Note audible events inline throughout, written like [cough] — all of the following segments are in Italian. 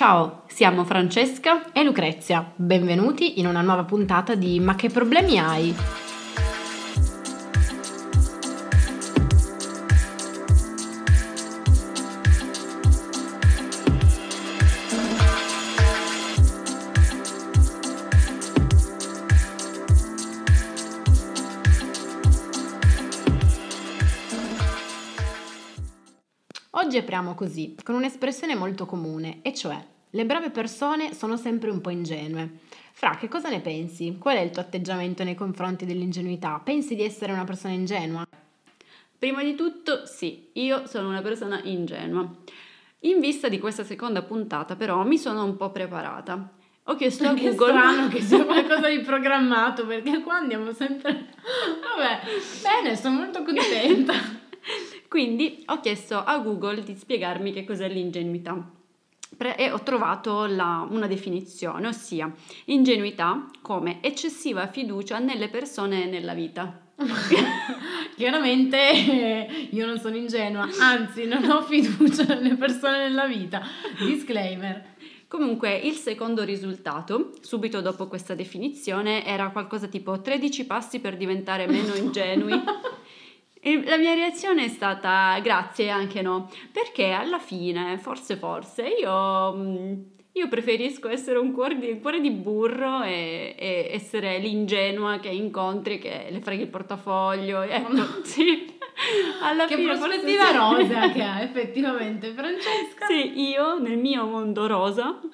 Ciao, siamo Francesca e Lucrezia. Benvenuti in una nuova puntata di Ma che problemi hai? Oggi apriamo così, con un'espressione molto comune, e cioè le brave persone sono sempre un po' ingenue. Fra, che cosa ne pensi? Qual è il tuo atteggiamento nei confronti dell'ingenuità? Pensi di essere una persona ingenua? Prima di tutto, sì, io sono una persona ingenua. In vista di questa seconda puntata, però, mi sono un po' preparata. Ho chiesto a Google. strano [laughs] che sia qualcosa di programmato, perché qua andiamo sempre. [laughs] Vabbè, bene, sono molto contenta. Quindi ho chiesto a Google di spiegarmi che cos'è l'ingenuità e ho trovato la, una definizione, ossia ingenuità come eccessiva fiducia nelle persone e nella vita. [laughs] Chiaramente io non sono ingenua, anzi non ho fiducia nelle persone nella vita. Disclaimer. Comunque il secondo risultato, subito dopo questa definizione, era qualcosa tipo 13 passi per diventare meno ingenui. [laughs] E la mia reazione è stata grazie anche no, perché alla fine, forse forse, io, mm, io preferisco essere un cuore di, un cuore di burro e, e, essere l'ingenua che incontri, che le freghi il portafoglio. Ecco, [laughs] sì. Alla che fine prospettiva forse... rosa [laughs] che ha effettivamente Francesca. Sì, io nel mio mondo rosa, [laughs]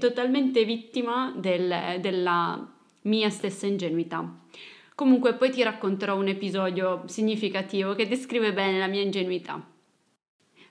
totalmente vittima del, della mia stessa ingenuità. Comunque poi ti racconterò un episodio significativo che descrive bene la mia ingenuità.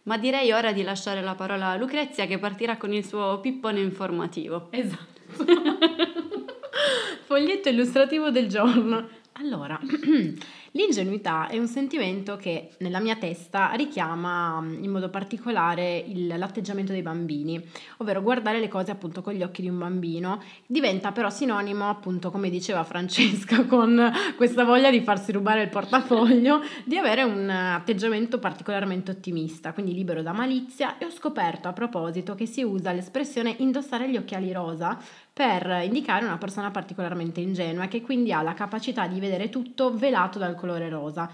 Ma direi ora di lasciare la parola a Lucrezia che partirà con il suo pippone informativo. Esatto. [laughs] Foglietto illustrativo del giorno. Allora, [clears throat] L'ingenuità è un sentimento che nella mia testa richiama in modo particolare il, l'atteggiamento dei bambini, ovvero guardare le cose appunto con gli occhi di un bambino, diventa però sinonimo appunto come diceva Francesca [laughs] con questa voglia di farsi rubare il portafoglio, di avere un atteggiamento particolarmente ottimista, quindi libero da malizia. E ho scoperto a proposito che si usa l'espressione indossare gli occhiali rosa per indicare una persona particolarmente ingenua che quindi ha la capacità di vedere tutto velato dal colore rosa,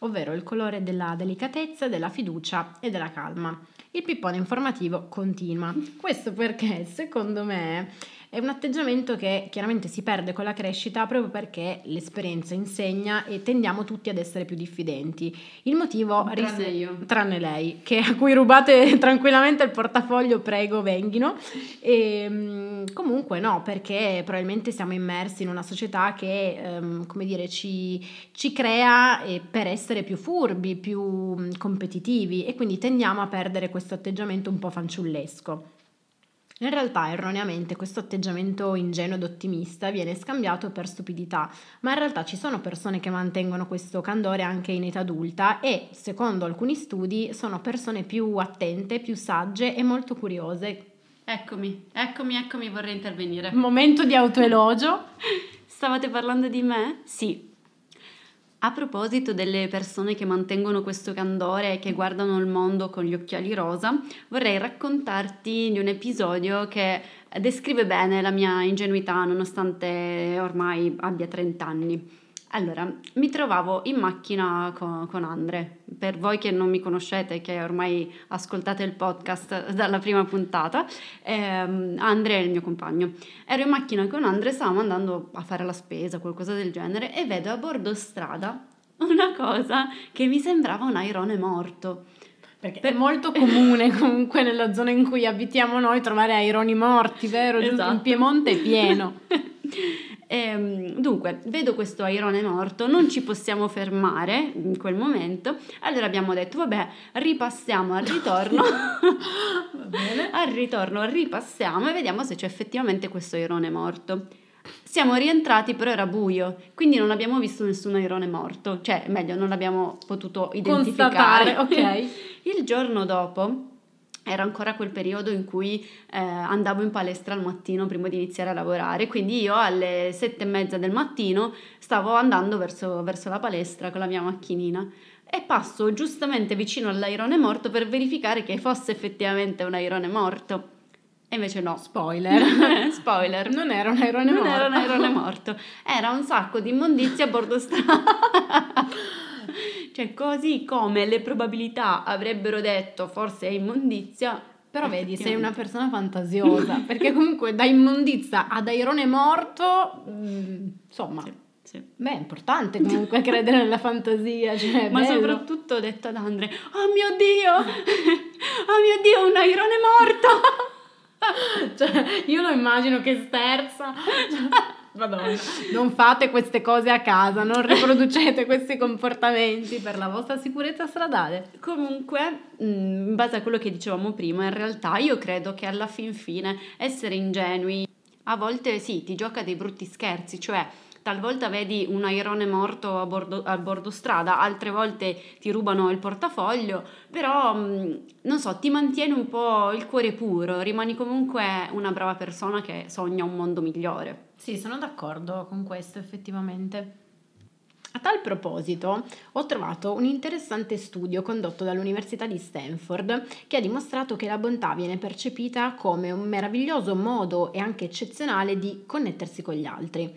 ovvero il colore della delicatezza, della fiducia e della calma. Il pippone informativo continua. Questo perché secondo me è un atteggiamento che chiaramente si perde con la crescita proprio perché l'esperienza insegna e tendiamo tutti ad essere più diffidenti. Il motivo tranne ris- io. Tranne lei, che a cui rubate [laughs] tranquillamente il portafoglio, prego, venghino. E, ehm, comunque no, perché probabilmente siamo immersi in una società che, um, come dire, ci, ci crea eh, per essere più furbi, più mm, competitivi e quindi tendiamo a perdere questo atteggiamento un po' fanciullesco. In realtà erroneamente questo atteggiamento ingenuo ed ottimista viene scambiato per stupidità, ma in realtà ci sono persone che mantengono questo candore anche in età adulta e, secondo alcuni studi, sono persone più attente, più sagge e molto curiose. Eccomi, eccomi, eccomi, vorrei intervenire. Momento di autoelogio. [laughs] Stavate parlando di me? Sì, a proposito delle persone che mantengono questo candore e che guardano il mondo con gli occhiali rosa, vorrei raccontarti di un episodio che descrive bene la mia ingenuità nonostante ormai abbia 30 anni. Allora, mi trovavo in macchina con, con, Andre. Per voi che non mi conoscete, che ormai ascoltate il podcast dalla prima puntata, ehm, Andre è il mio compagno. Ero in macchina con Andre, stavamo andando a fare la spesa, qualcosa del genere, e vedo a bordo strada una cosa che mi sembrava un airone morto. Perché per... è molto comune [laughs] comunque nella zona in cui abitiamo noi trovare aironi morti, vero? Esatto. In Piemonte è pieno. [laughs] E, ehm, dunque, vedo questo airone morto, non ci possiamo fermare in quel momento, allora abbiamo detto, vabbè, ripassiamo al ritorno, [laughs] al ritorno ripassiamo e vediamo se c'è effettivamente questo airone morto. Siamo rientrati, però era buio, quindi non abbiamo visto nessun airone morto, cioè meglio, non l'abbiamo potuto identificare. Constatare, ok. [laughs] Il giorno dopo era ancora quel periodo in cui eh, andavo in palestra al mattino prima di iniziare a lavorare, quindi io alle sette e mezza del mattino stavo andando verso, verso la palestra con la mia macchinina e passo giustamente vicino all'airone morto per verificare che fosse effettivamente un airone morto. E invece no. Spoiler. [laughs] Spoiler. Non era un airone non morto. era un airone morto. Era un sacco di immondizia a bordo strada. [laughs] cioè, così come le probabilità avrebbero detto forse è immondizia. Però vedi, sei una persona fantasiosa, [laughs] perché comunque da immondizia ad airone morto, mm, insomma, Sì, sì. beh, è importante comunque [laughs] credere nella fantasia, cioè, Ma bello. soprattutto ho detto ad Andre, oh mio Dio, [laughs] oh mio Dio, un airone morto! Cioè, io lo immagino che sterza. [laughs] Madonna. Non fate queste cose a casa, non riproducete questi comportamenti per la vostra sicurezza stradale. Comunque, mh, in base a quello che dicevamo prima, in realtà io credo che alla fin fine essere ingenui a volte sì, ti gioca dei brutti scherzi, cioè talvolta vedi un airone morto a bordo, a bordo strada, altre volte ti rubano il portafoglio, però mh, non so, ti mantieni un po' il cuore puro, rimani comunque una brava persona che sogna un mondo migliore. Sì, sono d'accordo con questo effettivamente. A tal proposito, ho trovato un interessante studio condotto dall'Università di Stanford che ha dimostrato che la bontà viene percepita come un meraviglioso modo e anche eccezionale di connettersi con gli altri.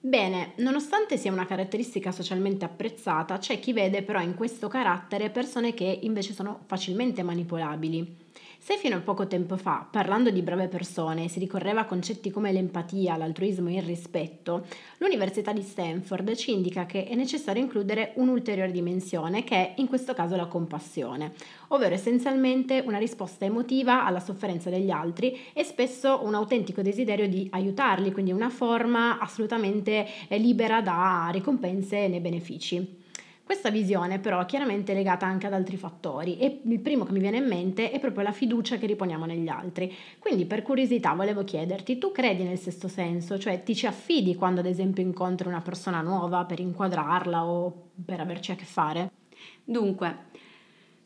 Bene, nonostante sia una caratteristica socialmente apprezzata, c'è chi vede però in questo carattere persone che invece sono facilmente manipolabili. Se fino a poco tempo fa, parlando di brave persone, si ricorreva a concetti come l'empatia, l'altruismo e il rispetto, l'Università di Stanford ci indica che è necessario includere un'ulteriore dimensione che è in questo caso la compassione, ovvero essenzialmente una risposta emotiva alla sofferenza degli altri e spesso un autentico desiderio di aiutarli, quindi una forma assolutamente eh, libera da ricompense nei benefici. Questa visione però è chiaramente legata anche ad altri fattori e il primo che mi viene in mente è proprio la fiducia che riponiamo negli altri. Quindi per curiosità volevo chiederti, tu credi nel sesto senso? Cioè ti ci affidi quando ad esempio incontri una persona nuova per inquadrarla o per averci a che fare? Dunque,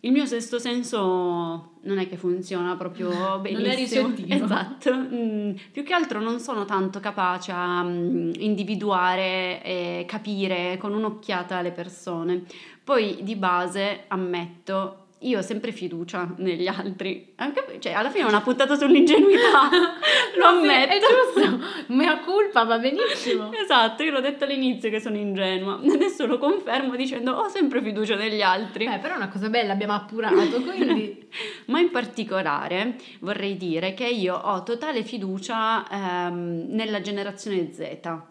il mio sesto senso non è che funziona proprio [laughs] benissimo. ricettivo. Esatto. Mm, più che altro non sono tanto capace a mm, individuare e capire con un'occhiata le persone. Poi di base ammetto io ho sempre fiducia negli altri, anche cioè alla fine è una puntata sull'ingenuità, [laughs] lo ammetto. È giusto, mea culpa, va benissimo. Esatto, io l'ho detto all'inizio che sono ingenua, adesso lo confermo dicendo ho sempre fiducia negli altri. Beh, però è una cosa bella, abbiamo appurato, quindi... [laughs] Ma in particolare vorrei dire che io ho totale fiducia ehm, nella generazione Z.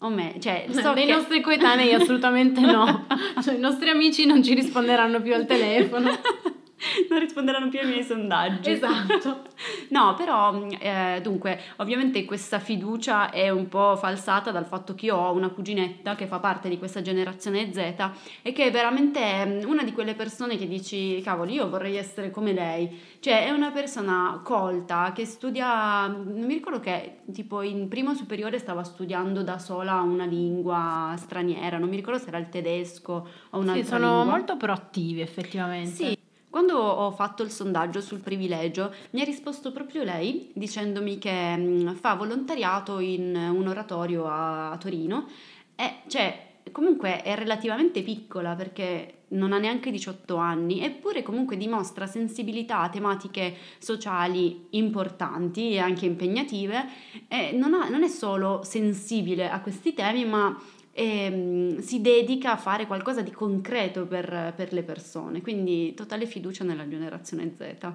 O me, cioè, so Nei che... nostri coetanei assolutamente no. [laughs] Cioè, i nostri amici non ci risponderanno più al telefono. [laughs] [laughs] non risponderanno più ai miei sondaggi. Esatto. [laughs] No, però, eh, dunque, ovviamente questa fiducia è un po' falsata dal fatto che io ho una cuginetta che fa parte di questa generazione Z e che è veramente mm, una di quelle persone che dici, cavolo, io vorrei essere come lei. Cioè, è una persona colta che studia, non mi ricordo che tipo in primo superiore stava studiando da sola una lingua straniera, non mi ricordo se era il tedesco o un'altra Sì, sono lingua. molto proattivi effettivamente. Sì, quando ho fatto il sondaggio sul privilegio, mi ha risposto proprio lei dicendomi che mh, fa volontariato in un oratorio a, a Torino e cioè comunque è relativamente piccola perché non ha neanche 18 anni, eppure comunque dimostra sensibilità a tematiche sociali importanti e anche impegnative e non, ha- non è solo sensibile a questi temi, ma ehm, si dedica a fare qualcosa di concreto per, per le persone, quindi totale fiducia nella generazione Z.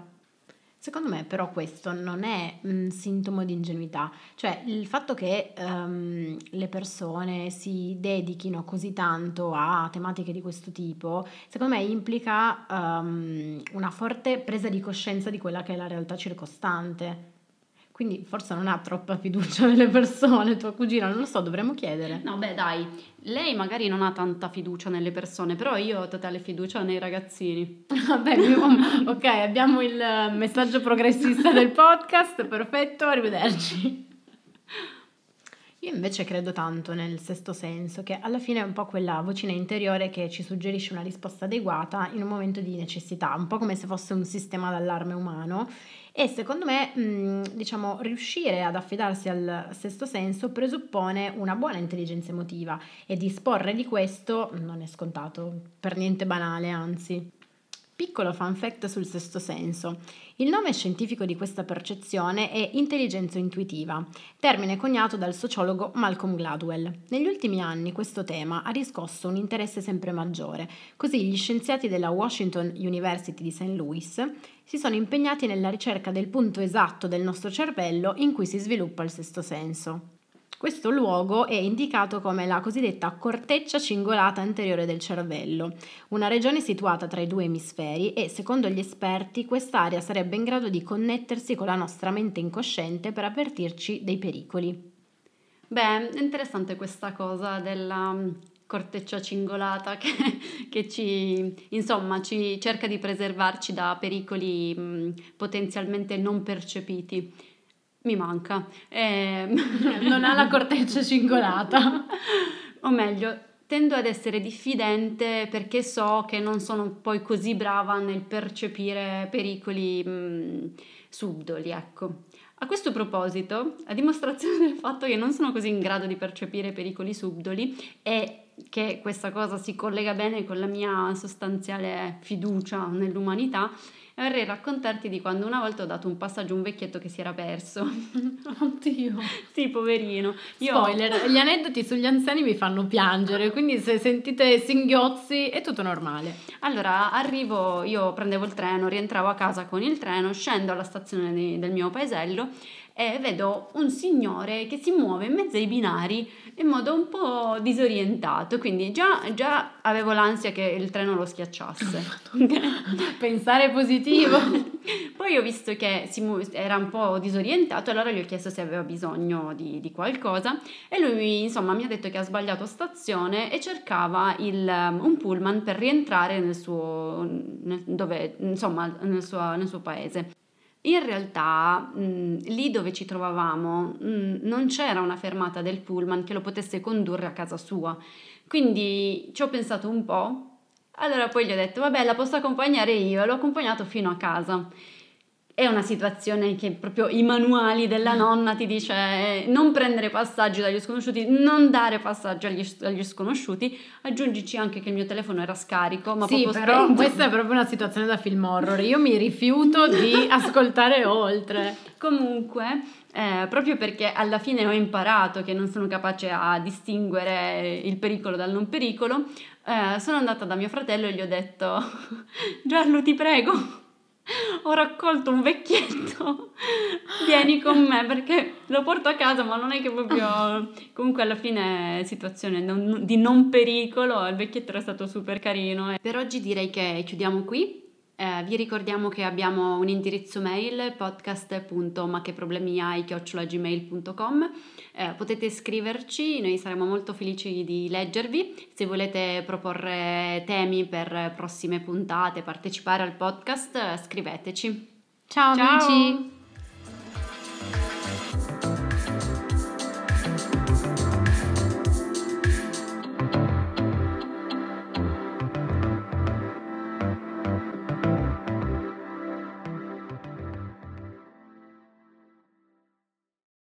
Secondo me però questo non è un sintomo di ingenuità, cioè il fatto che ehm, le persone si dedichino così tanto a tematiche di questo tipo, secondo me implica ehm, una forte presa di coscienza di quella che è la realtà circostante. Quindi forse non ha troppa fiducia [laughs] nelle persone, tua cugina, non lo so, dovremmo chiedere. No, beh, dai, lei magari non ha tanta fiducia nelle persone, però io ho totale fiducia nei ragazzini. [laughs] Vabbè, abbiamo- ok, abbiamo il messaggio progressista del podcast, perfetto, arrivederci. Io invece credo tanto nel sesto senso, che alla fine è un po' quella vocina interiore che ci suggerisce una risposta adeguata in un momento di necessità, un po' come se fosse un sistema d'allarme umano E secondo me, diciamo, riuscire ad affidarsi al sesto senso presuppone una buona intelligenza emotiva e disporre di questo non è scontato, per niente banale, anzi. Piccolo fun fact sul sesto senso. Il nome scientifico di questa percezione è intelligenza intuitiva, termine coniato dal sociologo Malcolm Gladwell. Negli ultimi anni questo tema ha riscosso un interesse sempre maggiore, così gli scienziati della Washington University di St. Louis si sono impegnati nella ricerca del punto esatto del nostro cervello in cui si sviluppa il sesto senso. Questo luogo è indicato come la cosiddetta corteccia cingolata anteriore del cervello, una regione situata tra i due emisferi e, secondo gli esperti, quest'area sarebbe in grado di connettersi con la nostra mente incosciente per avvertirci dei pericoli. Beh, interessante questa cosa della mm, corteccia cingolata [laughs] che, che ci, insomma, ci cerca di preservarci da pericoli mm, potenzialmente non percepiti mi manca. Eh, [laughs] non ha la corteccia cingolata. [laughs] o meglio, tendo ad essere diffidente perché so che non sono poi così brava nel percepire pericoli mh, mm, subdoli, ecco. A questo proposito, a dimostrazione del fatto che non sono così in grado di percepire pericoli subdoli e che questa cosa si collega bene con la mia sostanziale fiducia nell'umanità, vorrei raccontarti di quando una volta ho dato un passaggio a un vecchietto che si era perso. [laughs] Oddio. sì, poverino. Io... Spoiler, gli aneddoti sugli anziani mi fanno piangere, quindi se sentite singhiozzi è tutto normale. Allora, arrivo, io prendevo il treno, rientravo a casa con il treno, scendo alla stazione di, del mio paesello e vedo un signore che si muove in mezzo ai binari in modo un po' disorientato, quindi già, già avevo l'ansia che il treno lo schiacciasse. [laughs] Pensare positivo. [laughs] Poi ho visto che mu- era un po' disorientato, allora gli ho chiesto se aveva bisogno di, di, qualcosa e lui insomma mi ha detto che ha sbagliato stazione e cercava il, un pullman per rientrare nel suo, nel, dove, insomma, nel suo, nel suo paese. In realtà mh, lì dove ci trovavamo mh, non c'era una fermata del pullman che lo potesse condurre a casa sua, quindi ci ho pensato un po', allora poi gli ho detto vabbè la posso accompagnare io, l'ho accompagnato fino a casa è una situazione che proprio i manuali della nonna ti dice eh, non prendere passaggi dagli sconosciuti, non dare passaggio agli, agli sconosciuti, aggiungici anche che il mio telefono era scarico, ma sì, però spento. questa è proprio una situazione da film horror, io mi rifiuto di [laughs] ascoltare oltre. Comunque, eh, proprio perché alla fine ho imparato che non sono capace a distinguere il pericolo dal non pericolo, eh, sono andata da mio fratello e gli ho detto [laughs] Giarlo ti prego ho raccolto un vecchietto, vieni con me perché lo porto a casa, ma non è che proprio... Comunque alla fine situazione di non pericolo, il vecchietto era stato super carino. Per oggi direi che chiudiamo qui. Eh, vi ricordiamo che abbiamo un indirizzo mail podcast.macheproblemiai.gmail.com eh, potete scriverci, noi saremo molto felici di leggervi. Se volete proporre temi per prossime puntate, partecipare al podcast, scriveteci. Ciao, Ciao. amici!